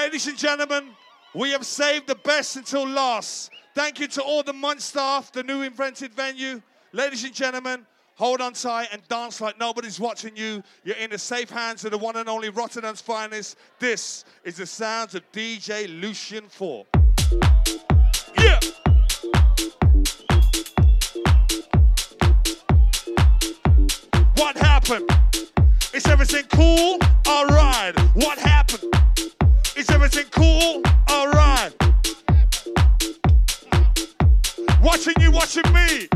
Ladies and gentlemen, we have saved the best until last. Thank you to all the Munch staff, the new invented venue. Ladies and gentlemen, hold on tight and dance like nobody's watching you. You're in the safe hands of the one and only Rotterdam's finest. This is the sounds of DJ Lucien Foort. Yeah! What happened? Is everything cool? Alright. What happened? Is everything cool? Alright. Watching you, watching me.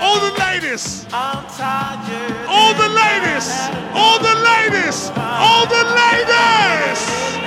All the ladies. All the ladies. All the ladies. All the ladies.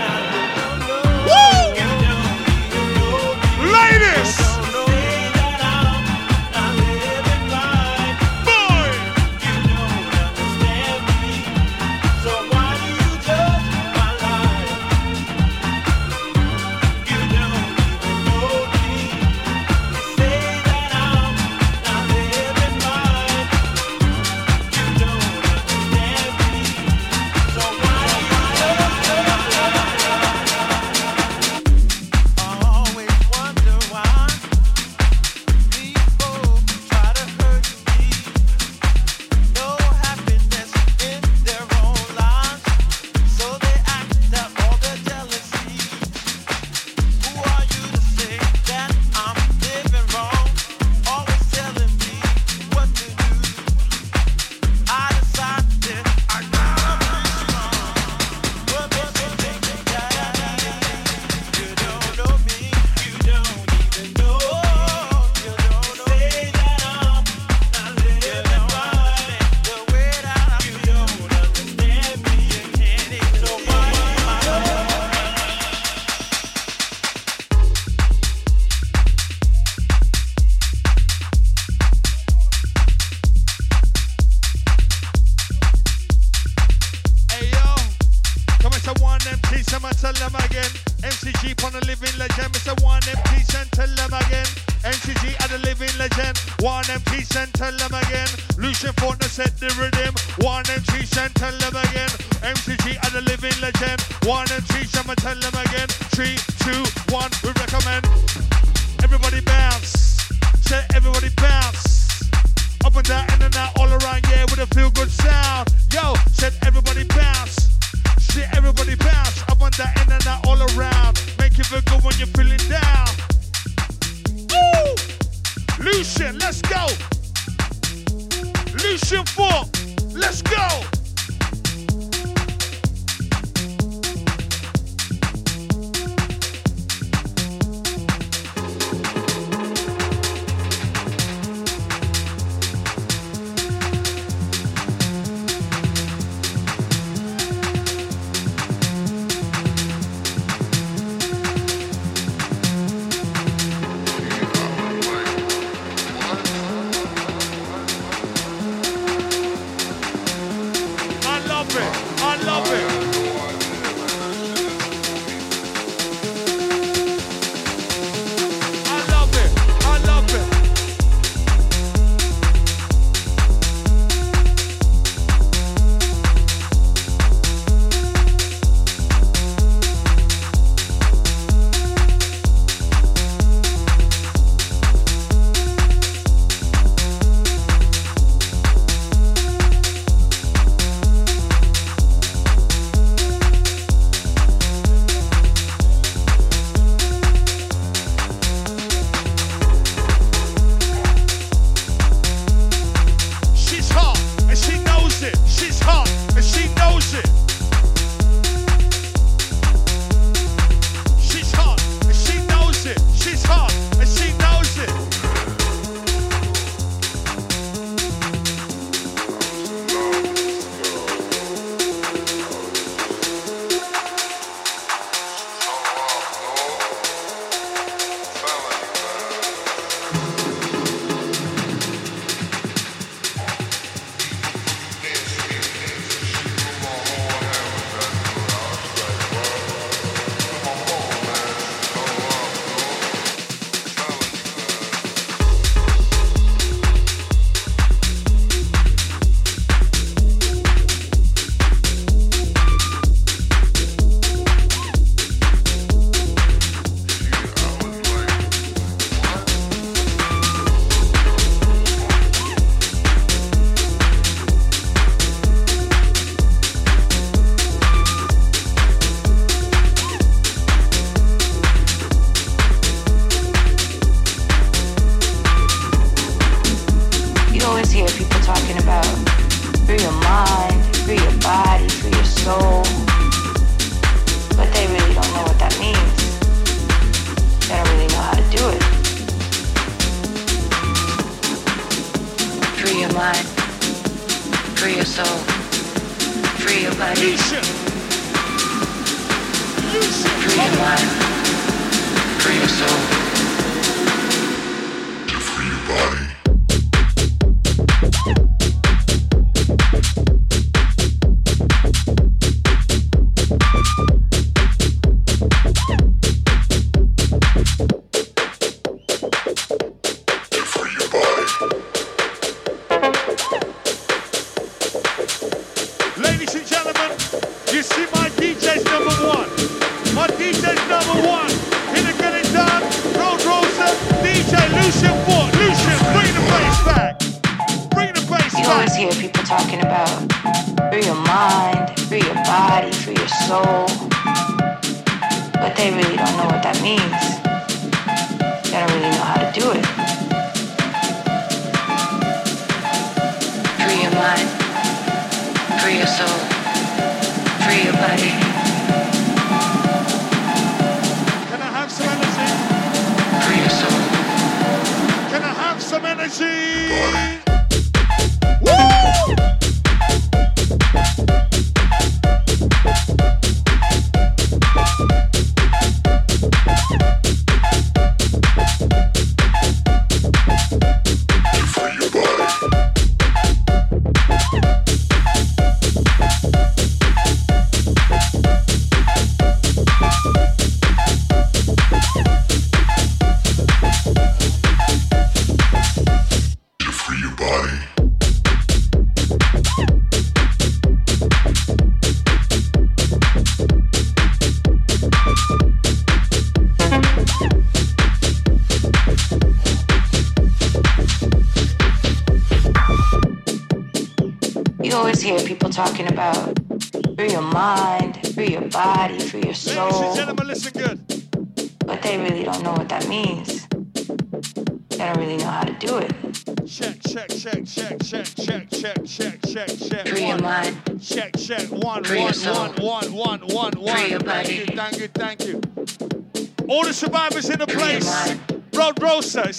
Mind, free your soul, free your body, free your mind, free your soul.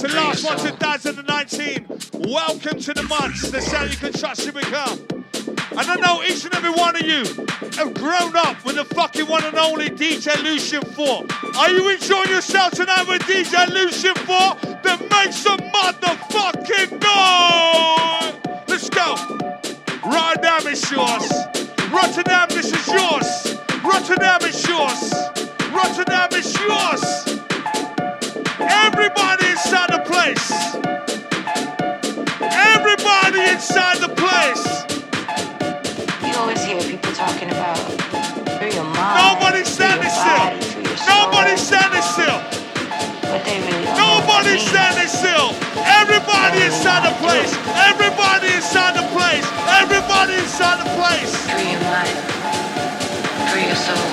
Free last one soul. 2019. Welcome to the Munch. The sound you can trust you become. And I know each and every one of you have grown up with the fucking one and only DJ Lucien Foort. Are you enjoying yourself tonight with DJ Lucien Foort? Then make some motherfucking noise! Let's go. Rotterdam is yours. Rotterdam, this is yours. Rotterdam is yours. Rotterdam is yours. Everybody inside the place. Everybody inside the place. You always hear people talking about free your mind, Nobody standing still. body, free your. Nobody standing still. But they really don't know what that Nobody standing still. Everybody inside the place. Everybody inside the place. Everybody inside the place. Free your mind, free your soul,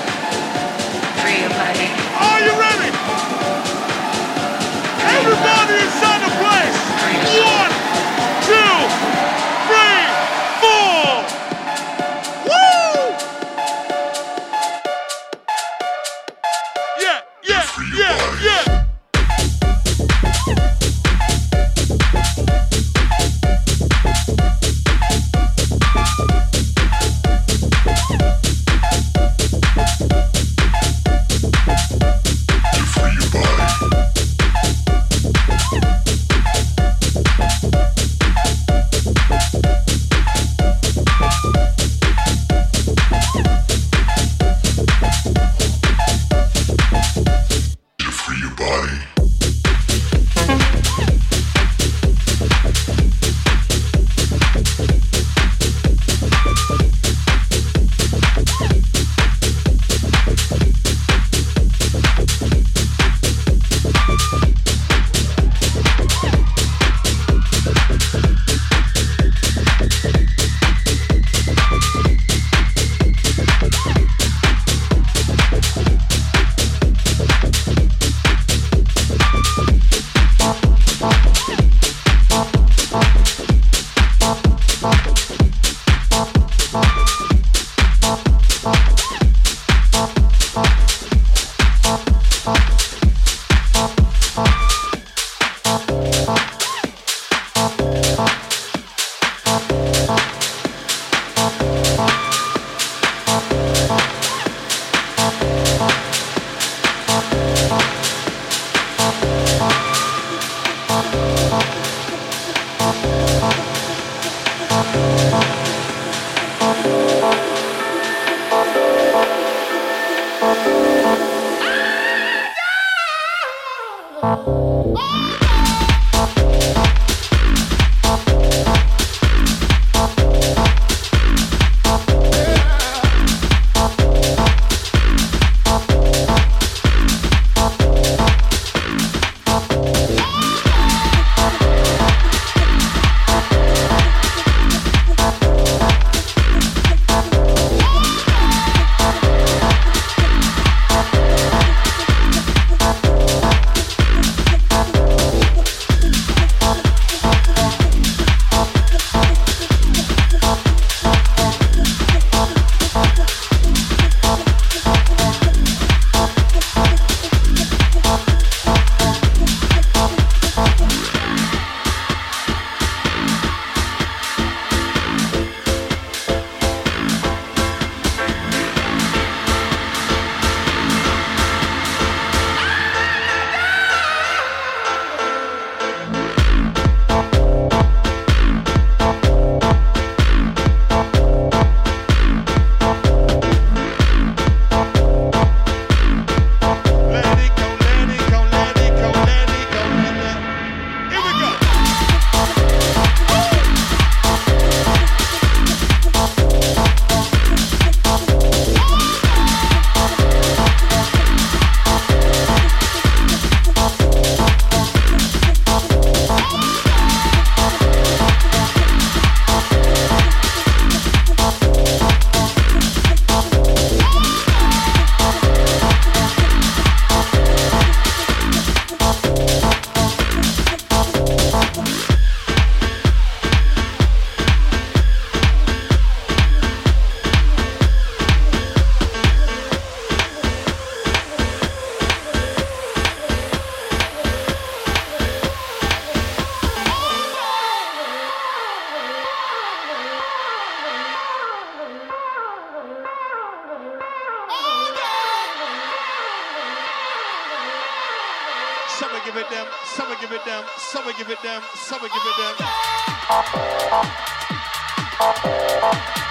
free your body, Are you ready? Mother, Son, give it them, some give it them, some will give it them.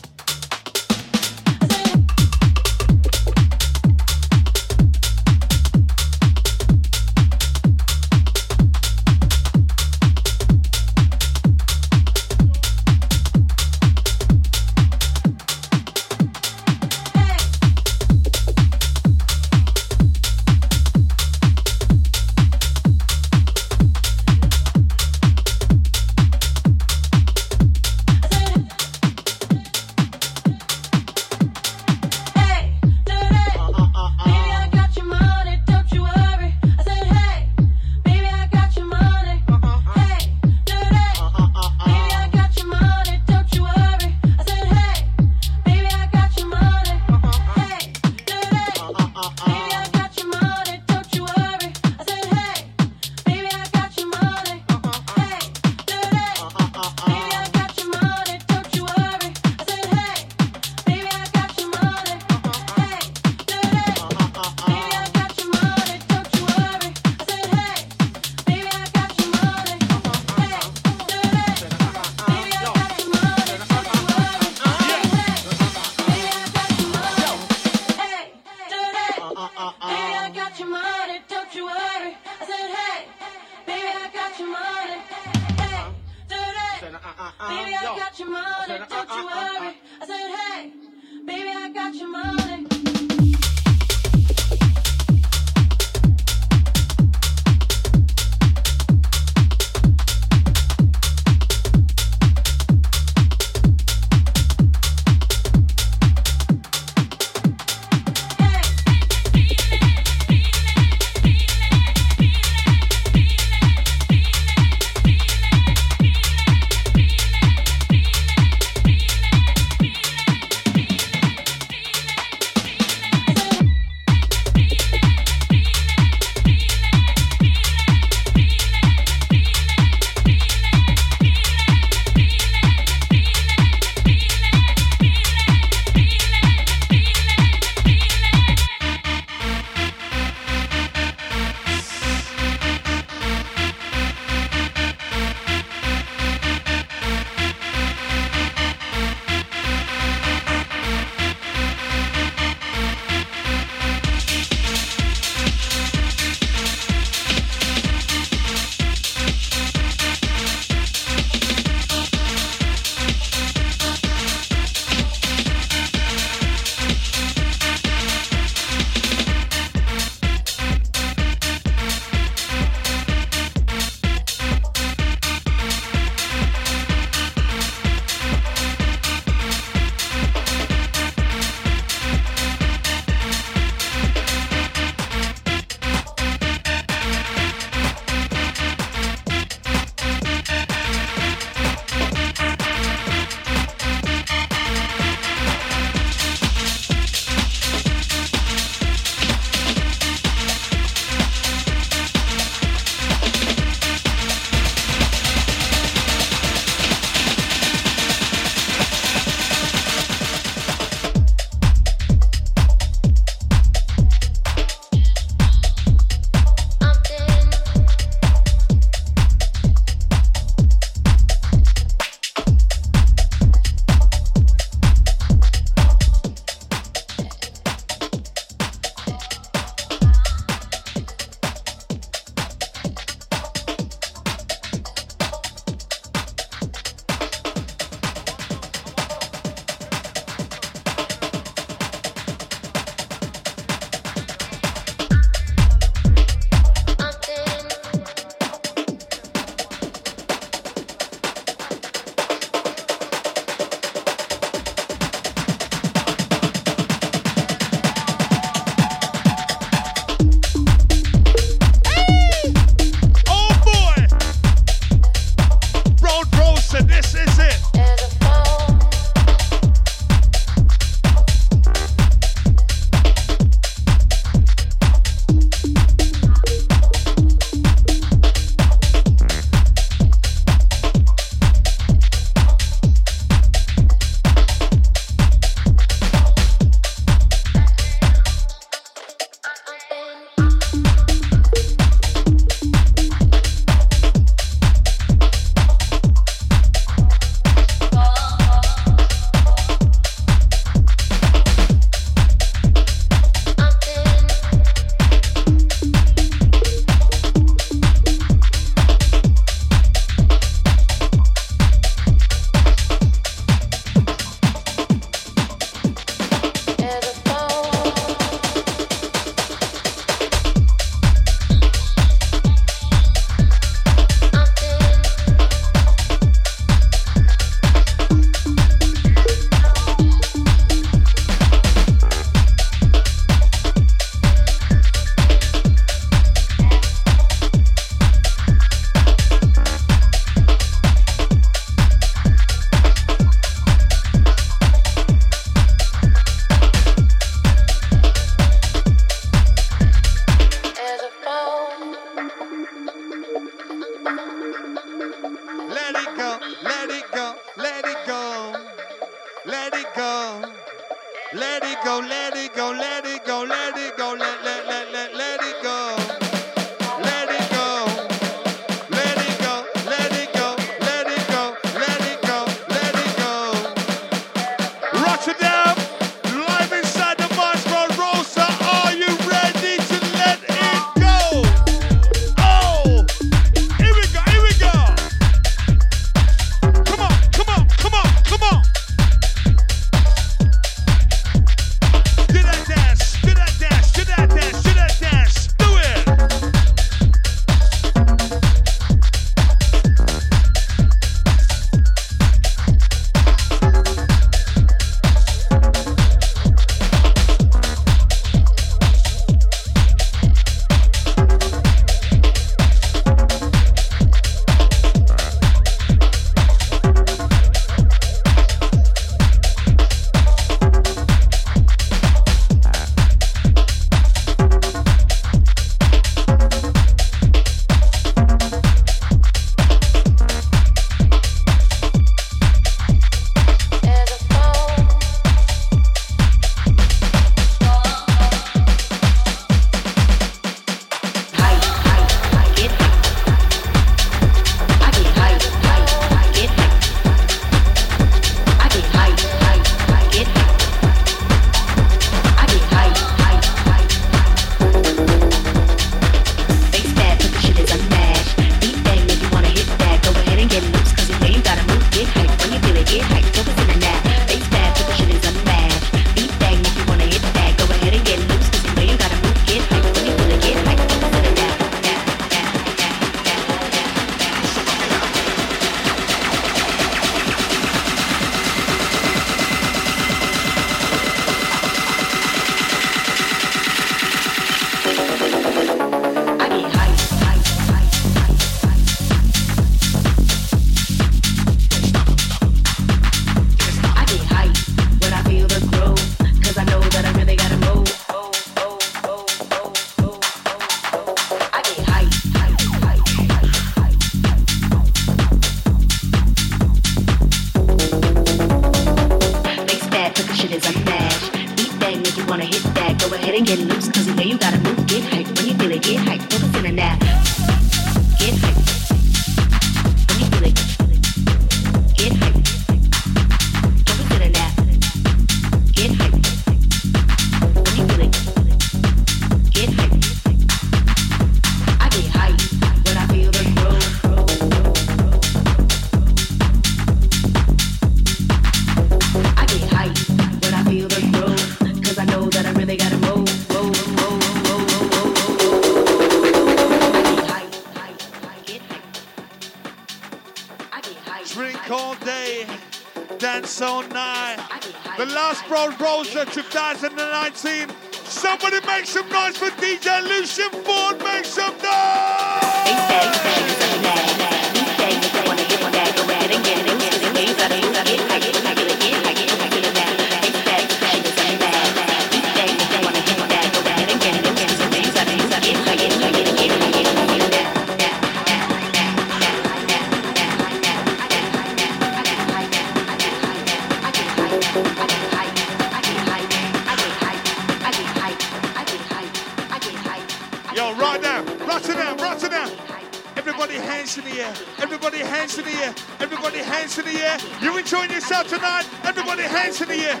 air.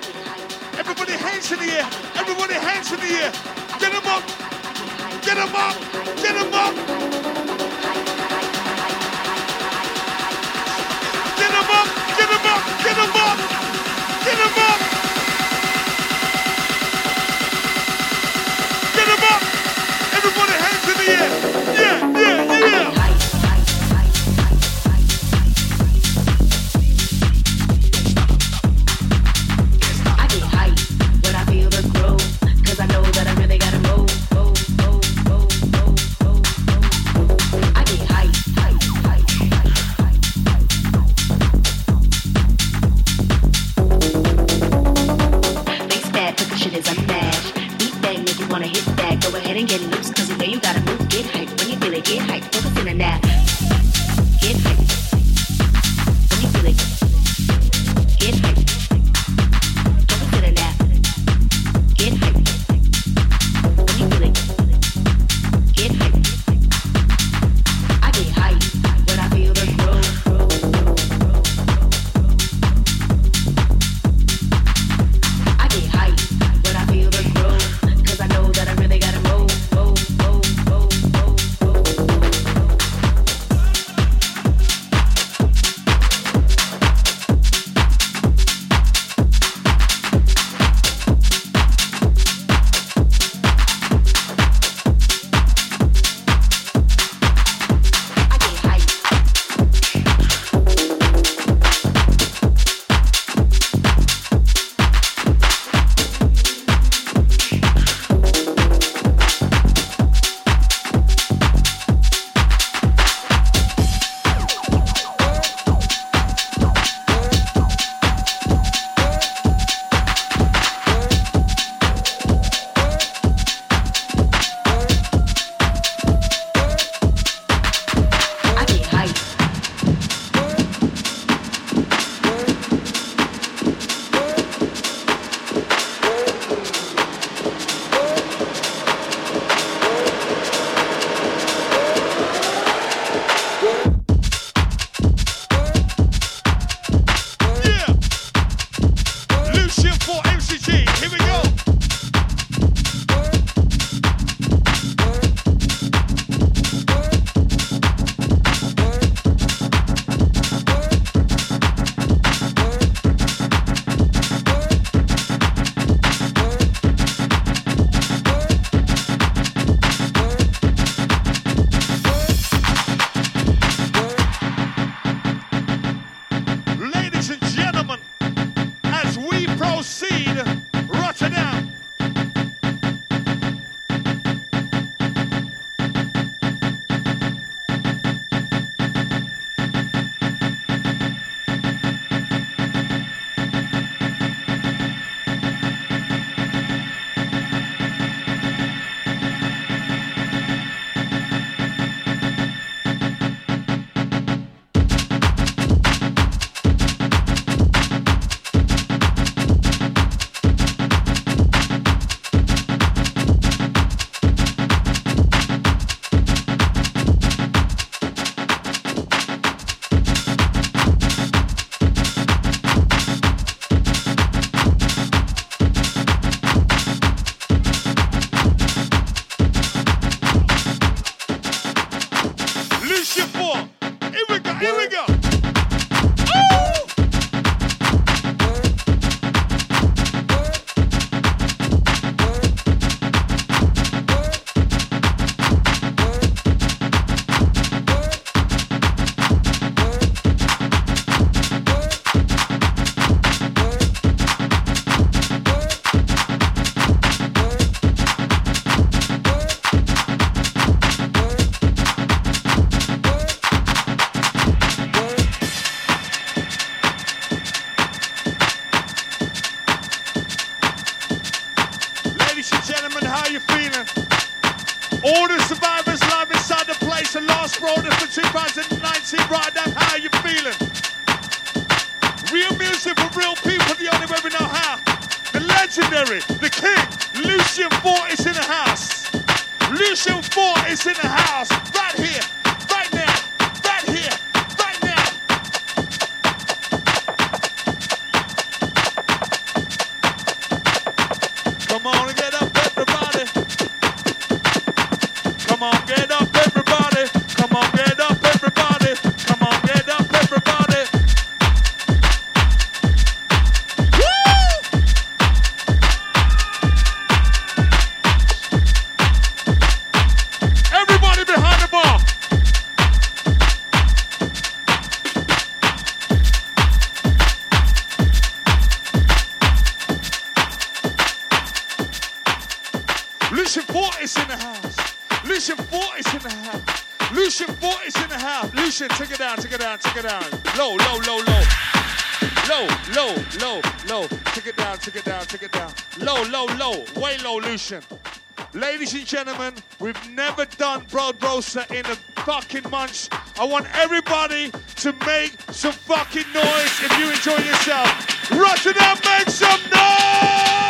Everybody hands in the air. Everybody hands in the air. Get them up. Get them up. Get them up. Get them up. Get them up. Get them up. Get them up. Get them up. Everybody hands in the air. Here we go. Come on and get up. Ladies and gentlemen, we've never done Broodrooster in a fucking month. I want everybody to make some fucking noise if you enjoy yourself. Rotterdam, make some noise!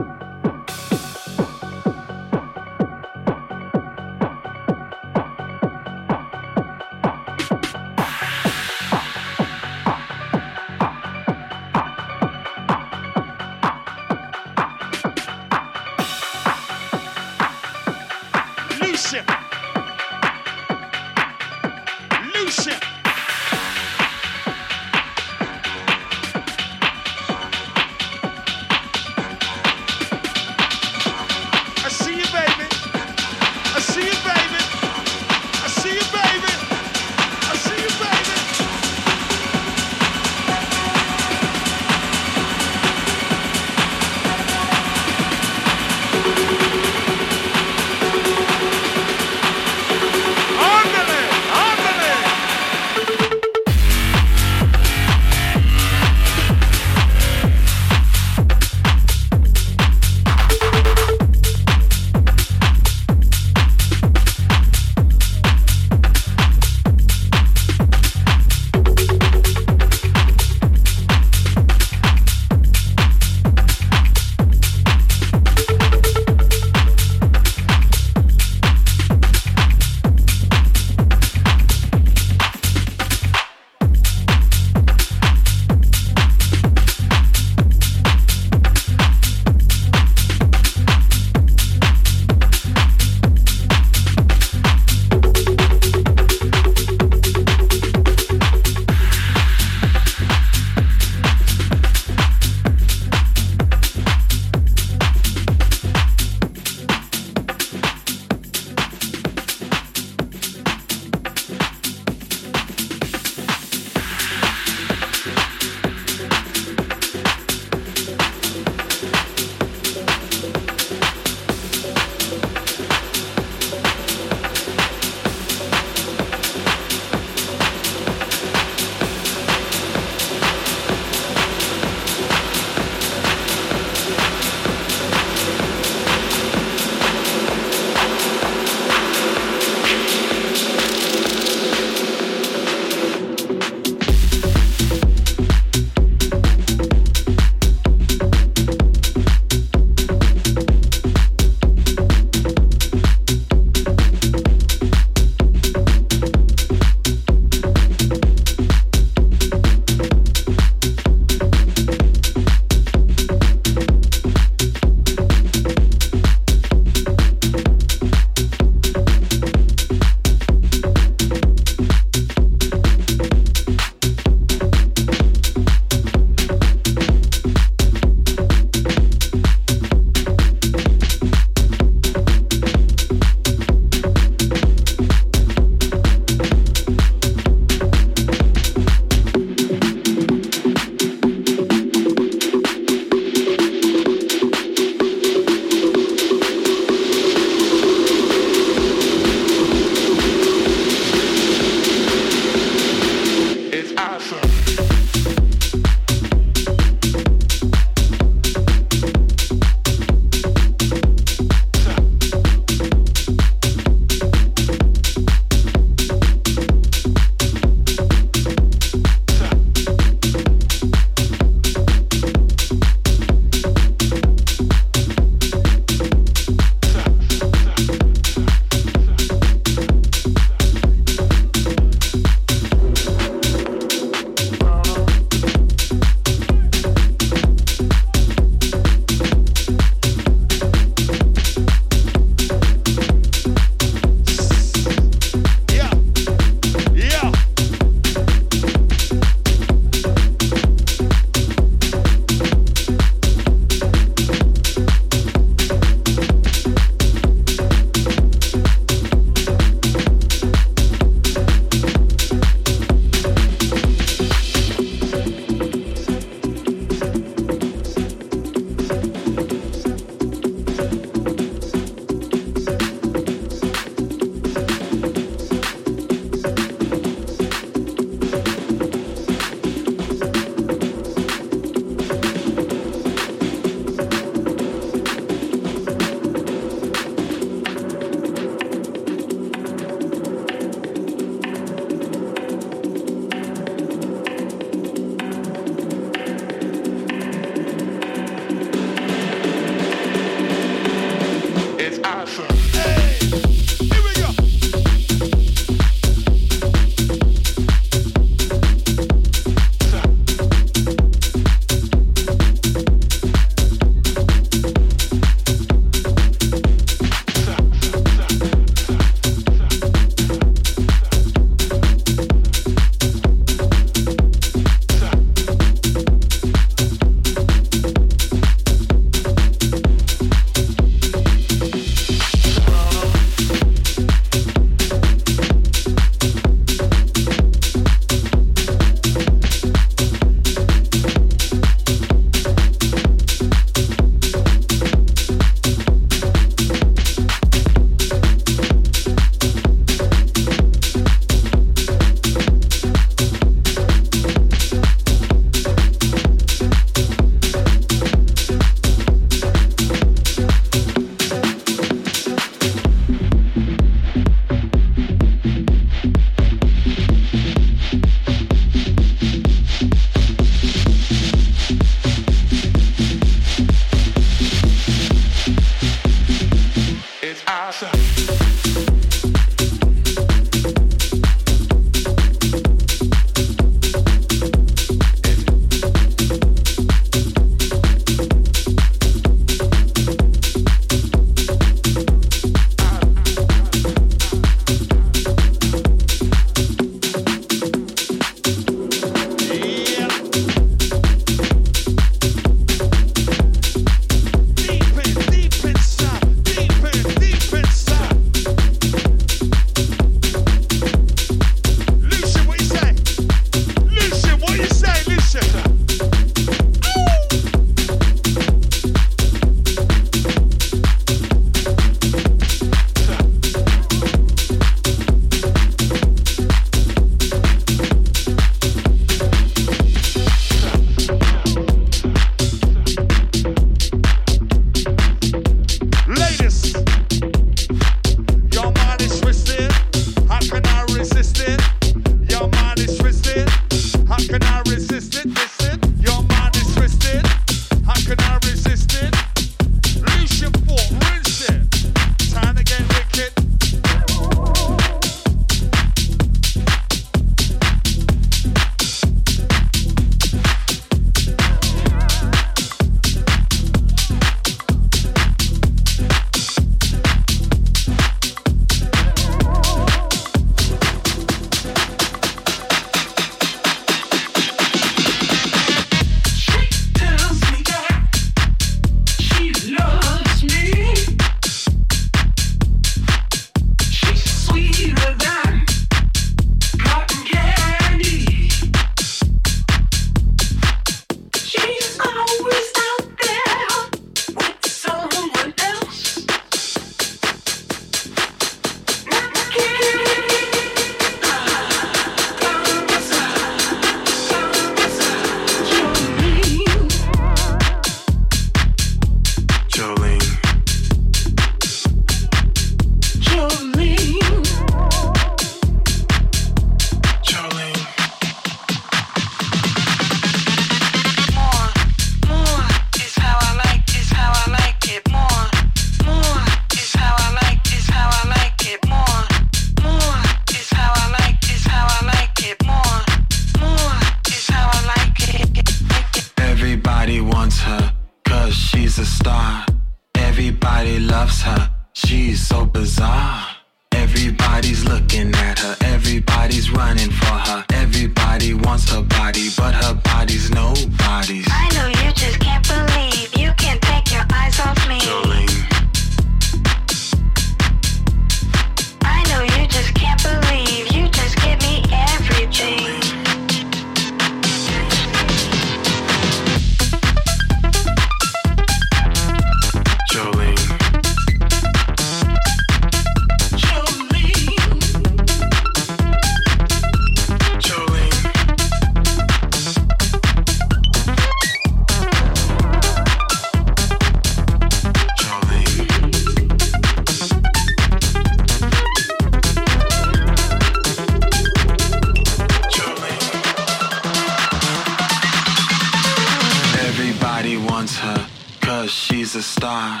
A star.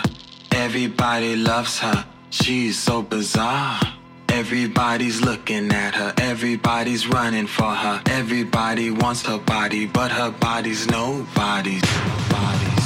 Everybody loves her. She's so bizarre. Everybody's looking at her. Everybody's running for her. Everybody wants her body, but her body's nobody's. Body's.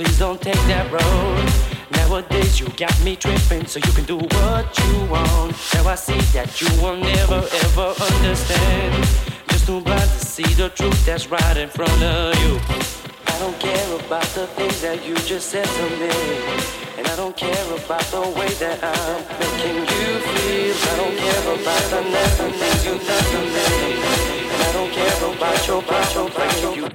Please don't take that road. Nowadays you got me tripping, so you can do what you want. Now I see that you will never ever understand. Just too blind to see the truth that's right in front of you. I don't care about the things that you just said to me. And I don't care about the way that I'm making you feel. I don't care about the nasty things you done to me. And I don't care about your about your bringing you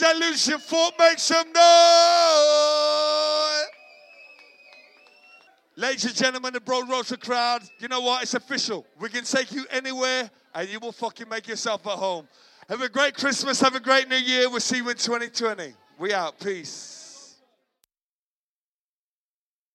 DJ Foort. Make some noise. Ladies and gentlemen, the Broodrooster crowd, you know what? It's official. We can take you anywhere and you will fucking make yourself at home. Have a great Christmas. Have a great New Year. We'll see you in 2020. We out. Peace.